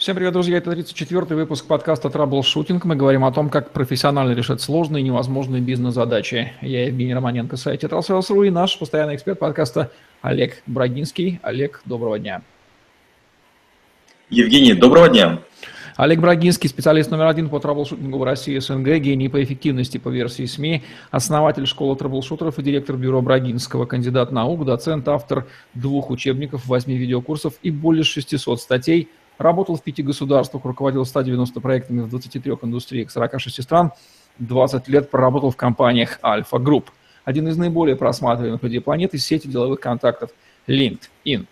Всем привет, друзья! Это 34-й выпуск подкаста «Траблшутинг». Мы говорим о том, как профессионально решать сложные и невозможные бизнес-задачи. Я Евгений Романенко, сайт «Тетрасселс.ру» и наш постоянный эксперт подкаста Олег Брагинский. Олег, доброго дня! Евгений, доброго дня! Олег Брагинский, специалист номер один по траблшутингу в России СНГ, гений по эффективности по версии СМИ, основатель школы траблшутеров и директор бюро Брагинского, кандидат наук, доцент, автор двух учебников, восьми видеокурсов и более 600 статей – Работал в пяти государствах, руководил 190 проектами в 23 индустриях 46 стран. 20 лет проработал в компаниях Альфа Групп. Один из наиболее просматриваемых людей планеты – сети деловых контактов LinkedIn.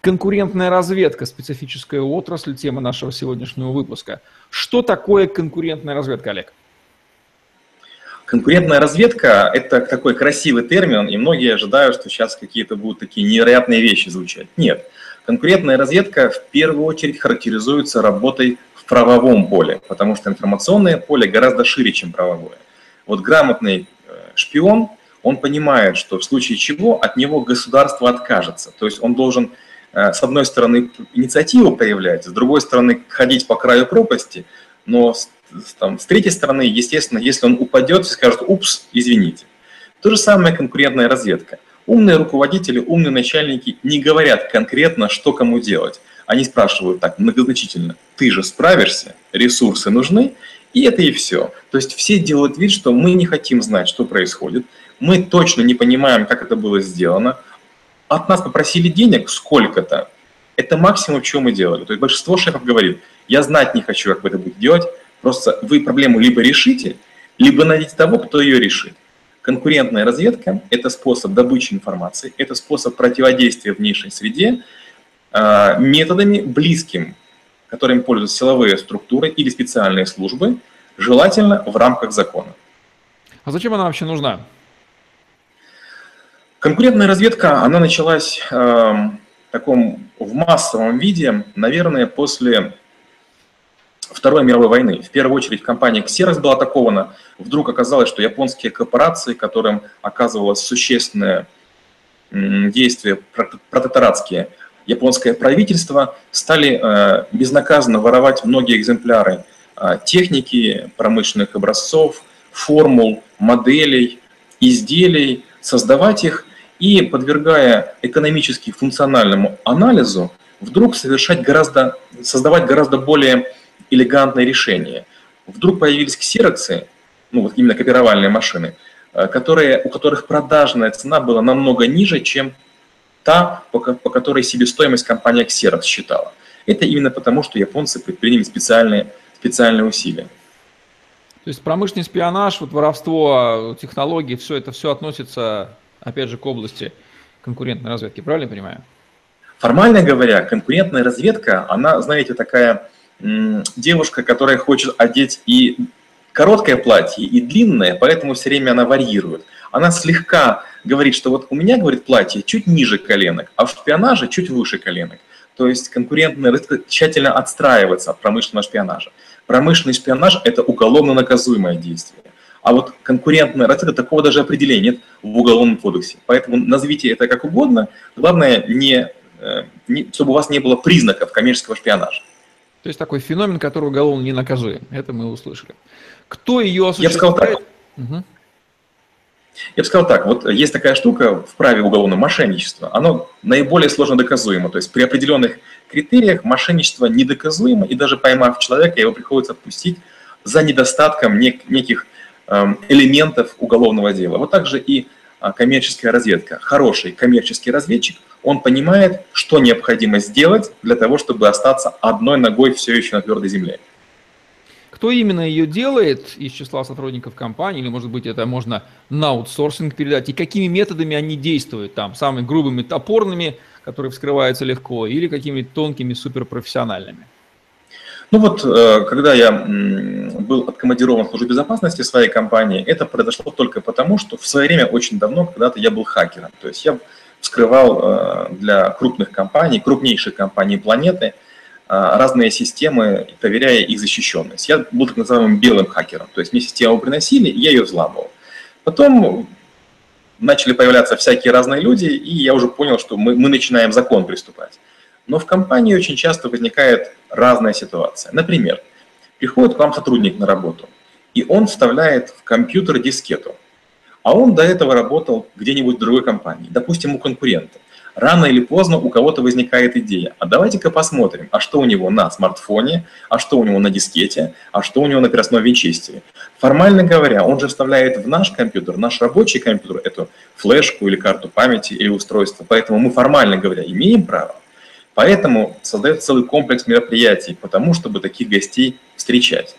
Конкурентная разведка – специфическая отрасль, тема нашего сегодняшнего выпуска. Что такое конкурентная разведка, Олег? Конкурентная разведка – это такой красивый термин, и многие ожидают, что сейчас какие-то будут такие невероятные вещи звучать. Нет. Конкурентная разведка в первую очередь характеризуется работой в правовом поле, потому что информационное поле гораздо шире, чем правовое. Вот грамотный э, шпион, он понимает, что в случае чего от него государство откажется. То есть он должен, э, с одной стороны, инициативу проявлять, с другой стороны, ходить по краю пропасти, но там, с третьей стороны, естественно, если он упадет, скажет «упс, извините». То же самое конкурентная разведка – Умные руководители, умные начальники не говорят конкретно, что кому делать. Они спрашивают так многозначительно, ты же справишься, ресурсы нужны, и это и все. То есть все делают вид, что мы не хотим знать, что происходит, мы точно не понимаем, как это было сделано, от нас попросили денег сколько-то, это максимум, что мы делали. То есть большинство шефов говорит, я знать не хочу, как вы это будете делать, просто вы проблему либо решите, либо найдите того, кто ее решит. Конкурентная разведка – это способ добычи информации, это способ противодействия внешней среде а, методами близким, которыми пользуются силовые структуры или специальные службы, желательно в рамках закона. А зачем она вообще нужна? Конкурентная разведка, она началась э, в таком в массовом виде, наверное, после Второй мировой войны. В первую очередь компания Xerox была атакована. Вдруг оказалось, что японские корпорации, которым оказывалось существенное действие протекторатские, японское правительство, стали э, безнаказанно воровать многие экземпляры э, техники, промышленных образцов, формул, моделей, изделий, создавать их и, подвергая экономически функциональному анализу, вдруг совершать гораздо, создавать гораздо более элегантное решение. Вдруг появились ксероксы, ну вот именно копировальные машины, э, которые, у которых продажная цена была намного ниже, чем та, по, по которой себестоимость компания Xerox считала. Это именно потому, что японцы предприняли специальные, специальные усилия. То есть промышленный шпионаж, вот воровство, технологии, все это все относится, опять же, к области конкурентной разведки, правильно я понимаю? Формально говоря, конкурентная разведка, она, знаете, такая девушка, которая хочет одеть и короткое платье, и длинное, поэтому все время она варьирует. Она слегка говорит, что вот у меня, говорит, платье чуть ниже коленок, а в шпионаже чуть выше коленок. То есть конкурентная рынок тщательно отстраивается от промышленного шпионажа. Промышленный шпионаж – это уголовно наказуемое действие. А вот конкурентная разведка такого даже определения нет в Уголовном кодексе. Поэтому назовите это как угодно. Главное, не, э, не, чтобы у вас не было признаков коммерческого шпионажа. То есть такой феномен, который уголовно не наказуем. Это мы услышали. Кто ее осуществляет? Я бы сказал так. Угу. Я бы сказал так, вот есть такая штука в праве уголовного мошенничества, оно наиболее сложно доказуемо, то есть при определенных критериях мошенничество недоказуемо, и даже поймав человека, его приходится отпустить за недостатком нек- неких эм, элементов уголовного дела. Вот также и а, коммерческая разведка. Хороший коммерческий разведчик, он понимает, что необходимо сделать для того, чтобы остаться одной ногой все еще на твердой земле. Кто именно ее делает из числа сотрудников компании, или, может быть, это можно на аутсорсинг передать, и какими методами они действуют там, самыми грубыми топорными, которые вскрываются легко, или какими-то тонкими, суперпрофессиональными? Ну вот, э, когда я был откомандирован в службу безопасности своей компании, это произошло только потому, что в свое время, очень давно, когда-то я был хакером. То есть я вскрывал э, для крупных компаний, крупнейших компаний планеты, э, разные системы, проверяя их защищенность. Я был так называемым белым хакером. То есть мне систему приносили, я ее взламывал. Потом начали появляться всякие разные люди, и я уже понял, что мы, мы начинаем закон приступать. Но в компании очень часто возникает разная ситуация. Например, приходит к вам сотрудник на работу, и он вставляет в компьютер дискету, а он до этого работал где-нибудь в другой компании, допустим, у конкурента рано или поздно у кого-то возникает идея, а давайте-ка посмотрим, а что у него на смартфоне, а что у него на дискете, а что у него на переносном винчестере. Формально говоря, он же вставляет в наш компьютер, наш рабочий компьютер, эту флешку или карту памяти или устройство, поэтому мы формально говоря имеем право. Поэтому создается целый комплекс мероприятий по тому, чтобы таких гостей встречать.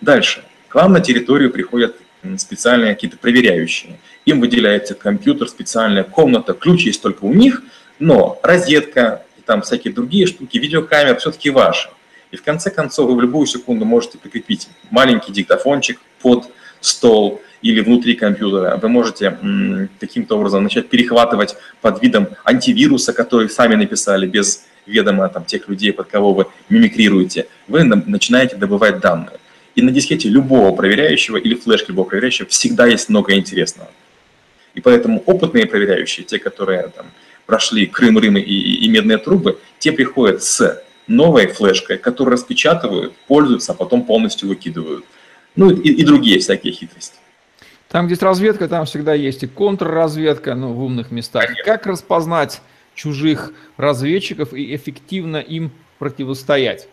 Дальше. К вам на территорию приходят специальные какие-то проверяющие. Им выделяется компьютер, специальная комната, ключ есть только у них, но розетка и там всякие другие штуки, видеокамера все-таки ваши. И в конце концов вы в любую секунду можете прикрепить маленький диктофончик под стол или внутри компьютера. Вы можете каким-то образом начать перехватывать под видом антивируса, который сами написали без ведома там, тех людей, под кого вы мимикрируете. Вы начинаете добывать данные. И на дискете любого проверяющего или флешки любого проверяющего всегда есть много интересного. И поэтому опытные проверяющие, те, которые там, прошли Крым, Рым и, и медные трубы, те приходят с новой флешкой, которую распечатывают, пользуются, а потом полностью выкидывают. Ну и, и другие всякие хитрости. Там, где есть разведка, там всегда есть и контрразведка, ну, в умных местах. Конечно. Как распознать чужих разведчиков и эффективно им противостоять?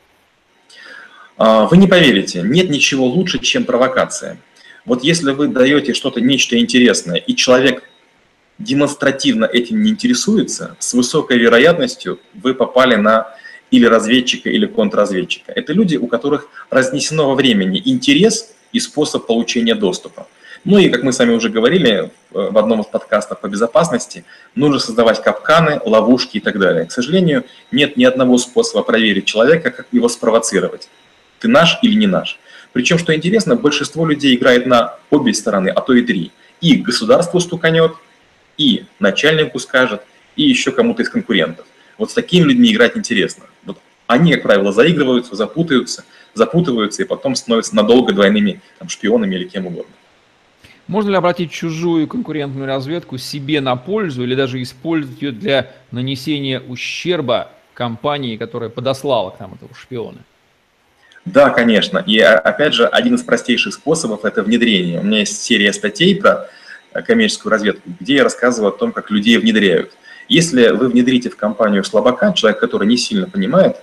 А, вы не поверите, нет ничего лучше, чем провокация. Вот если вы даете что-то, нечто интересное, и человек демонстративно этим не интересуется, с высокой вероятностью вы попали на или разведчика, или контрразведчика. Это люди, у которых разнесено во времени интерес и способ получения доступа. Ну и, как мы с вами уже говорили в одном из подкастов по безопасности, нужно создавать капканы, ловушки и так далее. К сожалению, нет ни одного способа проверить человека, как его спровоцировать ты наш или не наш. Причем, что интересно, большинство людей играет на обе стороны, а то и три. И государству стуканет, и начальнику скажет, и еще кому-то из конкурентов. Вот с такими людьми играть интересно. Вот они, как правило, заигрываются, запутаются, запутываются и потом становятся надолго двойными там, шпионами или кем угодно. Можно ли обратить чужую конкурентную разведку себе на пользу или даже использовать ее для нанесения ущерба компании, которая подослала к нам этого шпиона? Да, конечно. И а, опять же, один из простейших способов – это внедрение. У меня есть серия статей про э, коммерческую разведку, где я рассказываю о том, как людей внедряют. Если вы внедрите в компанию слабака, человек, который не сильно понимает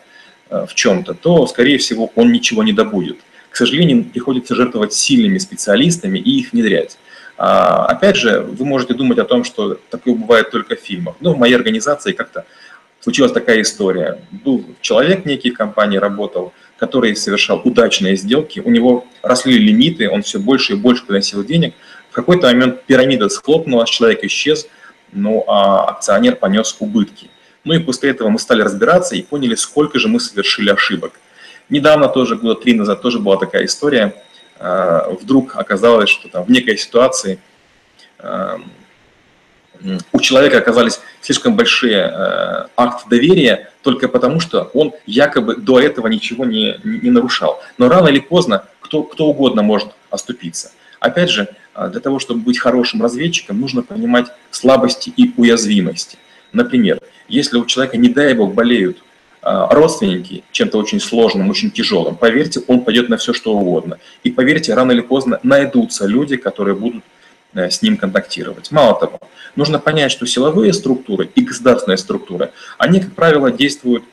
э, в чем-то, то, скорее всего, он ничего не добудет. К сожалению, приходится жертвовать сильными специалистами и их внедрять. А, опять же, вы можете думать о том, что такое бывает только в фильмах. Но в моей организации как-то случилась такая история. Был человек некий в компании, работал, который совершал удачные сделки, у него росли лимиты, он все больше и больше приносил денег. В какой-то момент пирамида схлопнулась, человек исчез, ну а акционер понес убытки. Ну и после этого мы стали разбираться и поняли, сколько же мы совершили ошибок. Недавно тоже, года три назад, тоже была такая история. А, вдруг оказалось, что там в некой ситуации а, у человека оказались слишком большие э, акты доверия только потому, что он якобы до этого ничего не, не нарушал. Но рано или поздно кто, кто угодно может оступиться. Опять же, э, для того, чтобы быть хорошим разведчиком, нужно понимать слабости и уязвимости. Например, если у человека, не дай бог, болеют э, родственники чем-то очень сложным, очень тяжелым, поверьте, он пойдет на все, что угодно. И поверьте, рано или поздно найдутся люди, которые будут с ним контактировать. Мало того, нужно понять, что силовые структуры и государственные структуры, они, как правило, действуют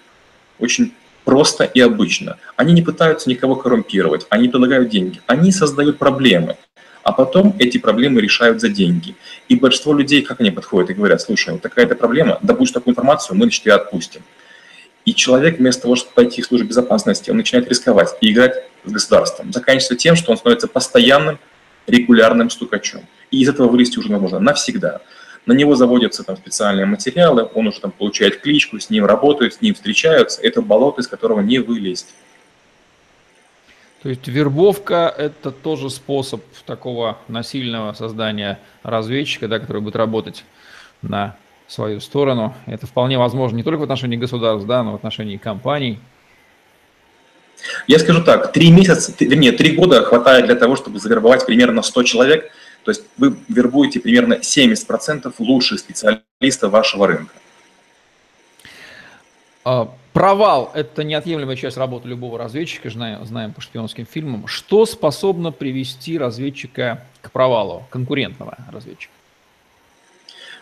очень просто и обычно. Они не пытаются никого коррумпировать, они предлагают деньги, они создают проблемы, а потом эти проблемы решают за деньги. И большинство людей, как они подходят и говорят, слушай, вот такая-то проблема, добудешь такую информацию, мы значит, тебя отпустим. И человек вместо того, чтобы пойти в службу безопасности, он начинает рисковать и играть с государством. Заканчивается тем, что он становится постоянным регулярным стукачом. И из этого вылезти уже невозможно навсегда. На него заводятся там специальные материалы, он уже там получает кличку, с ним работают, с ним встречаются. Это болото, из которого не вылезть. То есть вербовка – это тоже способ такого насильного создания разведчика, да, который будет работать на свою сторону. Это вполне возможно не только в отношении государств, да, но в отношении компаний – я скажу так, три месяца, вернее, три года хватает для того, чтобы завербовать примерно 100 человек, то есть вы вербуете примерно 70% лучших специалистов вашего рынка. А, Провал – это неотъемлемая часть работы любого разведчика, знаем, знаем по шпионским фильмам. Что способно привести разведчика к провалу, конкурентного разведчика?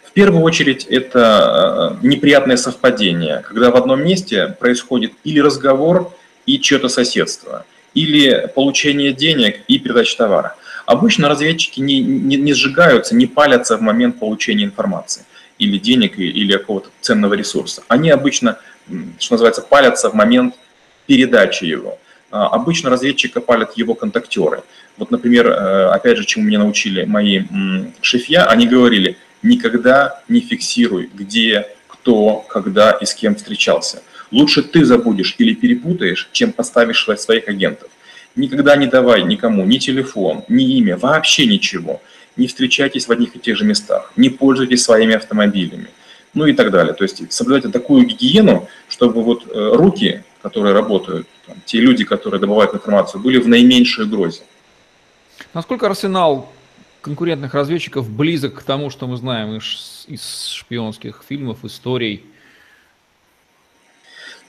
В первую очередь это э, неприятное совпадение, когда в одном месте происходит или разговор, и чье-то соседство, или получение денег и передача товара. Обычно разведчики не, не, не сжигаются, не палятся в момент получения информации или денег, или какого-то ценного ресурса. Они обычно что называется, палятся в момент передачи его. А, обычно разведчика палят его контактеры. Вот, например, э, опять же, чему меня научили мои шефья, они говорили, никогда не фиксируй, где, кто, когда и с кем встречался. Лучше ты забудешь или перепутаешь, чем поставишь своих агентов. Никогда не давай никому ни телефон, ни имя, вообще ничего. Не встречайтесь в одних и тех же местах, не пользуйтесь своими автомобилями ну и так далее. То есть соблюдать такую гигиену, чтобы вот э, руки, которые работают, там, те люди, которые добывают информацию, были в наименьшей угрозе. Насколько арсенал конкурентных разведчиков близок к тому, что мы знаем из, из шпионских фильмов, историй?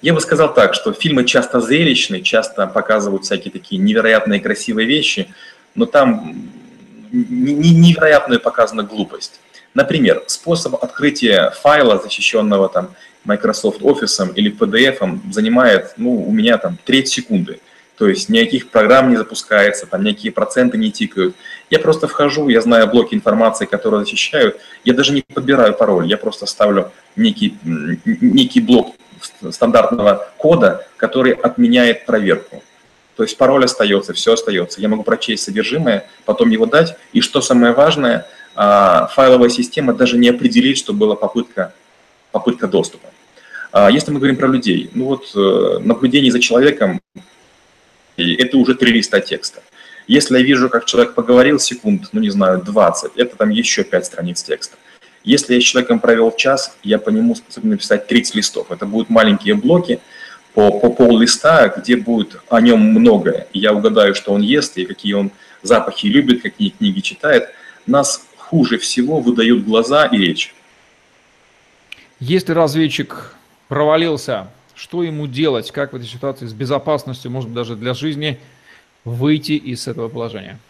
Я бы сказал так, что фильмы часто зрелищные, часто показывают всякие такие невероятные красивые вещи, но там невероятная показана глупость. Например, способ открытия файла, защищенного там Microsoft Office или PDF, занимает ну, у меня там треть секунды. То есть никаких программ не запускается, там никакие проценты не тикают. Я просто вхожу, я знаю блоки информации, которые защищают. Я даже не подбираю пароль, я просто ставлю некий, некий блок стандартного кода, который отменяет проверку. То есть пароль остается, все остается. Я могу прочесть содержимое, потом его дать. И что самое важное, а, файловая система даже не определит, что была попытка, попытка доступа. А, если мы говорим про людей, ну вот э, наблюдение за человеком – это уже три листа текста. Если я вижу, как человек поговорил секунд, ну не знаю, 20, это там еще 5 страниц текста. Если я с человеком провел час, я по нему способен написать 30 листов. Это будут маленькие блоки по, по пол листа, где будет о нем многое. я угадаю, что он ест и какие он запахи любит, какие книги читает. Нас хуже всего выдают глаза и речь. Если разведчик провалился, что ему делать, как в этой ситуации с безопасностью, может быть, даже для жизни, выйти из этого положения?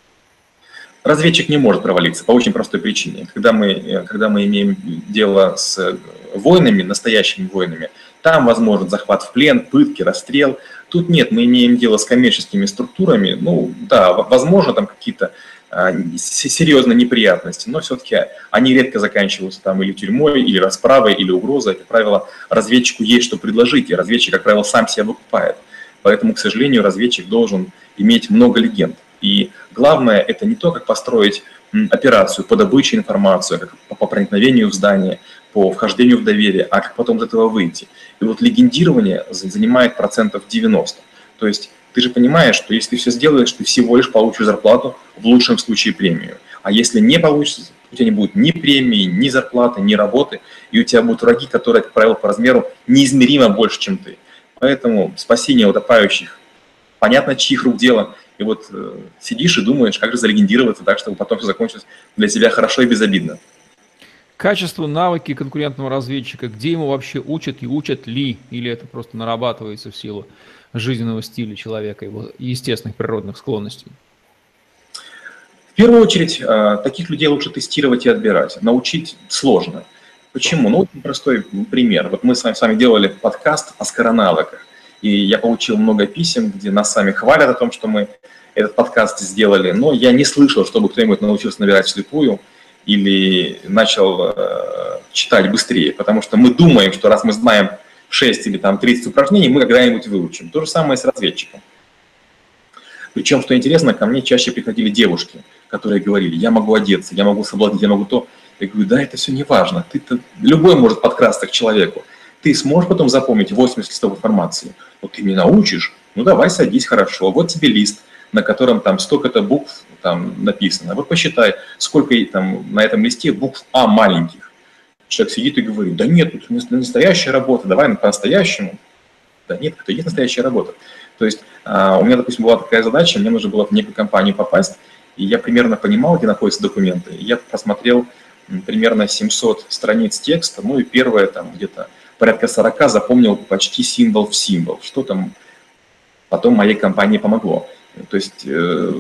Разведчик не может провалиться по очень простой причине. Когда мы, когда мы имеем дело с войнами, настоящими войнами, там возможен захват в плен, пытки, расстрел. Тут нет, мы имеем дело с коммерческими структурами. Ну да, возможно, там какие-то а, серьезные неприятности, но все-таки они редко заканчиваются там или тюрьмой, или расправой, или угрозой. Как правило, разведчику есть что предложить, и разведчик, как правило, сам себя выкупает. Поэтому, к сожалению, разведчик должен иметь много легенд. И главное – это не то, как построить операцию по добыче информации, как по проникновению в здание, по вхождению в доверие, а как потом из этого выйти. И вот легендирование занимает процентов 90. То есть ты же понимаешь, что если ты все сделаешь, ты всего лишь получишь зарплату, в лучшем случае премию. А если не получится, у тебя не будет ни премии, ни зарплаты, ни работы, и у тебя будут враги, которые, как правило, по размеру неизмеримо больше, чем ты. Поэтому спасение утопающих, понятно, чьих рук дело, и вот э, сидишь и думаешь, как же залегендироваться так, чтобы потом все закончилось для тебя хорошо и безобидно. Качество, навыки конкурентного разведчика, где ему вообще учат и учат ли, или это просто нарабатывается в силу жизненного стиля человека, его естественных природных склонностей? В первую очередь, э, таких людей лучше тестировать и отбирать. Научить сложно. Почему? Ну, очень простой пример. Вот мы с вами, с вами делали подкаст о скоронавыках, и я получил много писем, где нас сами хвалят о том, что мы этот подкаст сделали, но я не слышал, чтобы кто-нибудь научился набирать вслепую или начал э, читать быстрее, потому что мы думаем, что раз мы знаем 6 или там 30 упражнений, мы когда-нибудь выучим. То же самое с разведчиком. Причем, что интересно, ко мне чаще приходили девушки, которые говорили, я могу одеться, я могу соблазнить, я могу то. Я говорю, да, это все не важно. Ты -то... Любой может подкрасться к человеку. Ты сможешь потом запомнить 80 листов информации. Вот ты не научишь, ну давай садись хорошо. Вот тебе лист, на котором там столько-то букв там написано. Вот посчитай, сколько там на этом листе букв А маленьких человек сидит и говорит, да нет, тут настоящая работа, давай по-настоящему. Да нет, это есть настоящая работа. То есть а, у меня, допустим, была такая задача, мне нужно было в некую компанию попасть, и я примерно понимал, где находятся документы. Я просмотрел примерно 700 страниц текста, ну и первое там где-то порядка 40 запомнил почти символ в символ. Что там потом моей компании помогло. То есть э,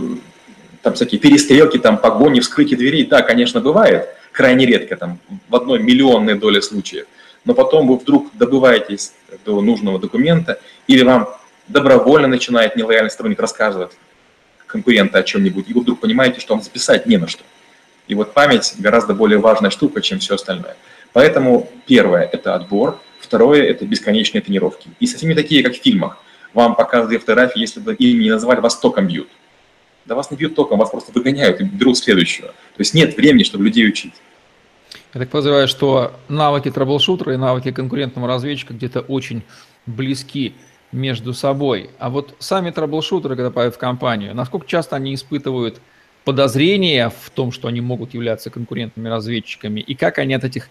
там всякие перестрелки, там погони, вскрытие дверей, да, конечно, бывает, крайне редко, там в одной миллионной доле случаев. Но потом вы вдруг добываетесь до нужного документа, или вам добровольно начинает нелояльный сторонник рассказывать конкурента о чем-нибудь, и вы вдруг понимаете, что вам записать не на что. И вот память гораздо более важная штука, чем все остальное. Поэтому первое – это отбор, второе – это бесконечные тренировки. И совсем не такие, как в фильмах. Вам показывают фотографии, если бы им не назвали, вас током бьют. Да вас не бьют током, вас просто выгоняют и берут следующего. То есть нет времени, чтобы людей учить. Я так подозреваю, что навыки трэблшутера и навыки конкурентного разведчика где-то очень близки между собой. А вот сами трэблшутеры, когда попадают в компанию, насколько часто они испытывают подозрения в том, что они могут являться конкурентными разведчиками, и как они от этих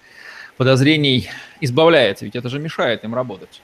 подозрений избавляются, ведь это же мешает им работать.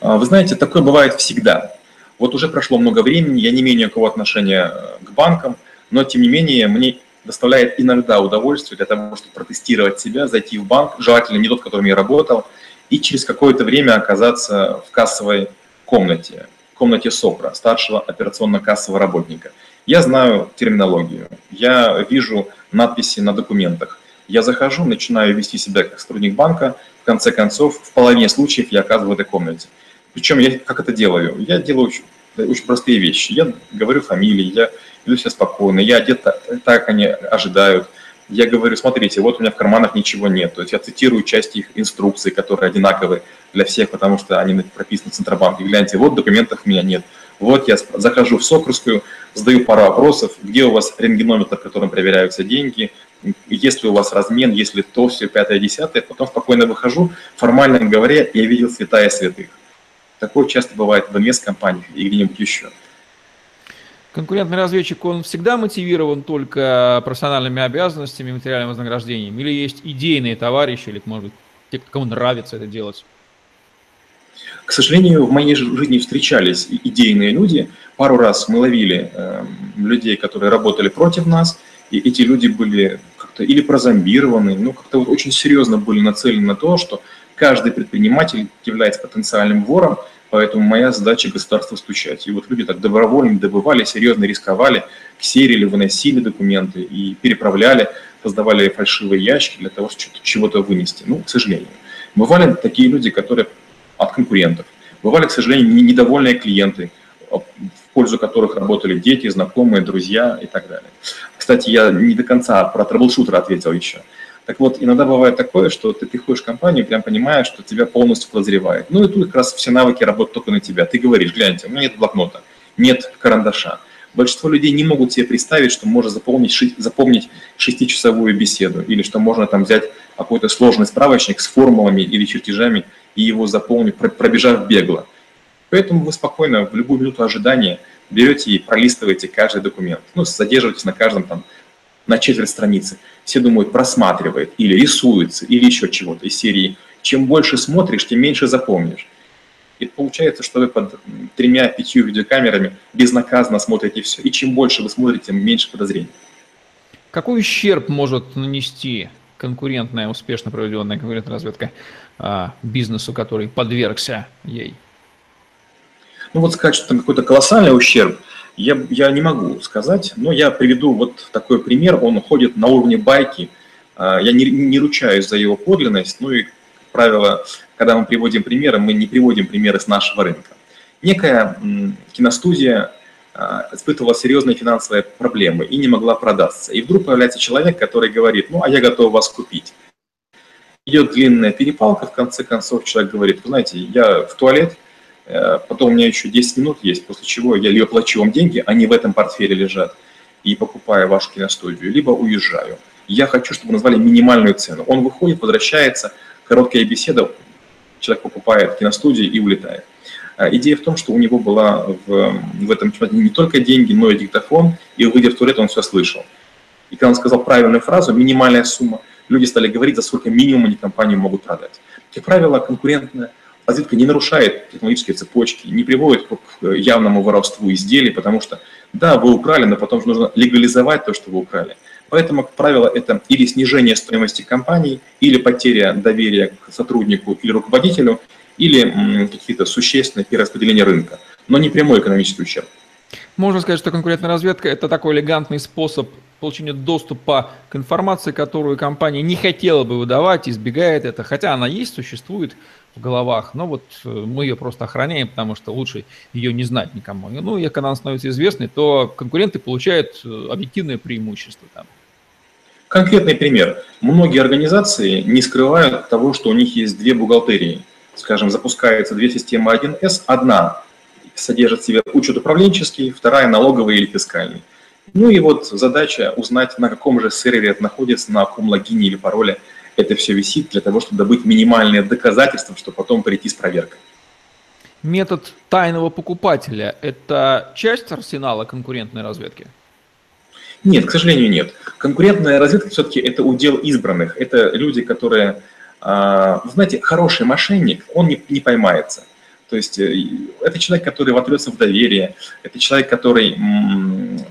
А, вы знаете, такое бывает всегда. Вот уже прошло много времени, я не имею никакого отношения э, к банкам, но тем не менее мне доставляет иногда удовольствие для того, чтобы протестировать себя, зайти в банк, желательно не тот, в котором я работал, и через какое-то время оказаться в кассовой комнате, комнате СОПРа, старшего операционно-кассового работника. Я знаю терминологию, я вижу надписи на документах, я захожу, начинаю вести себя как сотрудник банка, в конце концов, в половине случаев я оказываю в этой комнате. Причем я как это делаю? Я делаю очень, очень простые вещи. Я говорю фамилии, я веду себя спокойно, я одет так, как они ожидают. Я говорю, смотрите, вот у меня в карманах ничего нет. То есть я цитирую части их инструкций, которые одинаковы для всех, потому что они прописаны в Центробанке. Гляньте, вот документов у меня нет. Вот я захожу в Сокрскую, задаю пару вопросов, где у вас рентгенометр, которым проверяются деньги, если у вас размен, если то, все, пятое, десятое, потом спокойно выхожу, формально говоря, я видел святая святых. Такое часто бывает в МС-компаниях и где-нибудь еще. Конкурентный разведчик, он всегда мотивирован только профессиональными обязанностями, материальным вознаграждением? Или есть идейные товарищи, или, может быть, те, кому нравится это делать? К сожалению, в моей жизни встречались идейные люди. Пару раз мы ловили э, людей, которые работали против нас, и эти люди были как-то или прозомбированы, ну, как-то вот очень серьезно были нацелены на то, что каждый предприниматель является потенциальным вором, поэтому моя задача государство стучать. И вот люди так добровольно добывали, серьезно рисковали, ксерили, выносили документы и переправляли, создавали фальшивые ящики для того, чтобы чего-то вынести. Ну, к сожалению. Бывали такие люди, которые от конкурентов. Бывали, к сожалению, недовольные клиенты, в пользу которых работали дети, знакомые, друзья и так далее. Кстати, я не до конца про трэблшутера ответил еще. Так вот, иногда бывает такое, что ты приходишь в компанию, прям понимаешь, что тебя полностью подозревает. Ну и тут как раз все навыки работают только на тебя. Ты говоришь, гляньте, у меня нет блокнота, нет карандаша. Большинство людей не могут себе представить, что можно запомнить, запомнить шестичасовую беседу, или что можно там взять какой-то сложный справочник с формулами или чертежами и его заполнить, пробежав бегло. Поэтому вы спокойно в любую минуту ожидания берете и пролистываете каждый документ. Ну, задерживаетесь на каждом там на четверть страницы. Все думают, просматривает или рисуется, или еще чего-то из серии. Чем больше смотришь, тем меньше запомнишь. И получается, что вы под тремя-пятью видеокамерами безнаказанно смотрите все. И чем больше вы смотрите, тем меньше подозрений. Какой ущерб может нанести конкурентная, успешно проведенная конкурентная разведка а, бизнесу, который подвергся ей? Ну вот сказать, что там какой-то колоссальный ущерб – я, я не могу сказать, но я приведу вот такой пример. Он ходит на уровне байки. А, я не, не ручаюсь за его подлинность, ну и, как правило, когда мы приводим примеры, мы не приводим примеры с нашего рынка. Некая киностудия а, испытывала серьезные финансовые проблемы и не могла продаться. И вдруг появляется человек, который говорит, ну, а я готов вас купить. Идет длинная перепалка, в конце концов человек говорит, вы знаете, я в туалет, потом у меня еще 10 минут есть, после чего я либо плачу вам деньги, они в этом портфеле лежат, и покупаю вашу киностудию, либо уезжаю. Я хочу, чтобы назвали минимальную цену. Он выходит, возвращается, короткая беседа, человек покупает киностудию и улетает. А идея в том, что у него была в, в этом чемодане не только деньги, но и диктофон, и выйдя в туалет, он все слышал. И когда он сказал правильную фразу, минимальная сумма, люди стали говорить, за сколько минимум они компанию могут продать. Как правило, конкурентная разведка не нарушает технологические цепочки, не приводит к явному воровству изделий, потому что, да, вы украли, но потом нужно легализовать то, что вы украли. Поэтому, как правило, это или снижение стоимости компании, или потеря доверия к сотруднику или руководителю, или какие-то существенные перераспределения рынка, но не прямой экономический ущерб. Можно сказать, что конкурентная разведка – это такой элегантный способ получения доступа к информации, которую компания не хотела бы выдавать, избегает это, хотя она есть, существует в головах, но вот э, мы ее просто охраняем, потому что лучше ее не знать никому. Ну, и когда она становится известной, то конкуренты получают э, объективное преимущество там. Конкретный пример. Многие организации не скрывают того, что у них есть две бухгалтерии. Скажем, запускаются две системы 1С, одна содержит в себе учет управленческий, вторая налоговый или фискальный. Ну и вот задача узнать, на каком же сервере это находится, на каком логине или пароле это все висит, для того, чтобы добыть минимальные доказательства, чтобы потом прийти с проверкой. Метод тайного покупателя – это часть арсенала конкурентной разведки? Нет, к сожалению, нет. Конкурентная разведка все-таки это удел избранных. Это люди, которые, а, знаете, хороший мошенник, он не, не поймается. То есть э, это человек, который вотрется в доверие, это человек, который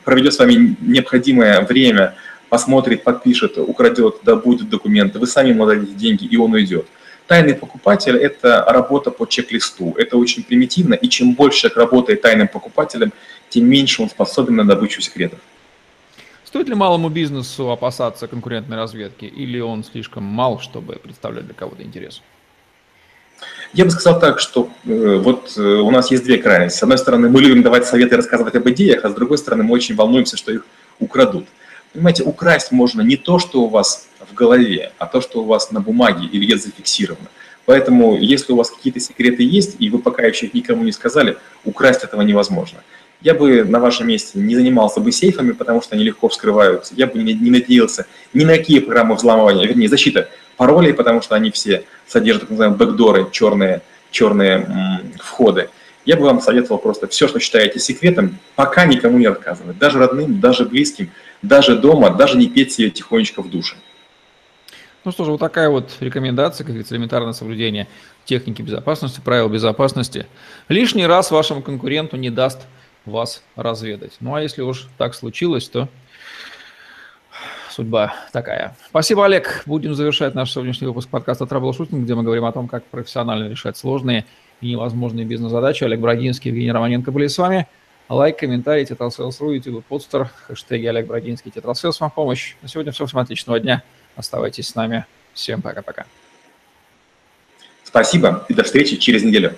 проведет с вами необходимое время, посмотрит, подпишет, украдет, добудет документы, вы сами ему дадите деньги, и он уйдет. Тайный покупатель – это работа по чек-листу. Это очень примитивно, и чем больше человек работает тайным покупателем, тем меньше он способен на добычу секретов. Стоит ли малому бизнесу опасаться конкурентной разведки, или он слишком мал, чтобы представлять для кого-то интерес? Я бы сказал так, что э, вот э, у нас есть две крайности. С одной стороны, мы любим давать советы и рассказывать об идеях, а с другой стороны, мы очень волнуемся, что их украдут. Понимаете, украсть можно не то, что у вас в голове, а то, что у вас на бумаге или где зафиксировано. Поэтому, если у вас какие-то секреты есть, и вы пока еще их никому не сказали, украсть этого невозможно. Я бы на вашем месте не занимался бы сейфами, потому что они легко вскрываются. Я бы не, надеялся ни на какие программы взламывания, вернее, защита паролей, потому что они все содержат, так называемые, бэкдоры, черные, черные входы. Я бы вам советовал просто все, что считаете секретом, пока никому не рассказывать. Даже родным, даже близким, даже дома, даже не петь себе тихонечко в душе. Ну что же, вот такая вот рекомендация, как говорится, элементарное соблюдение техники безопасности, правил безопасности. Лишний раз вашему конкуренту не даст вас разведать. Ну а если уж так случилось, то судьба такая. Спасибо, Олег. Будем завершать наш сегодняшний выпуск подкаста «Траблшутинг», где мы говорим о том, как профессионально решать сложные и невозможные бизнес-задачи. Олег Брагинский, Евгений Романенко были с вами. Лайк, комментарий, Тетрасселс.ру, YouTube, подстер, хэштеги Олег Брагинский, Тетрасселс вам помощь. На сегодня все. Всем отличного дня. Оставайтесь с нами. Всем пока-пока. Спасибо и до встречи через неделю.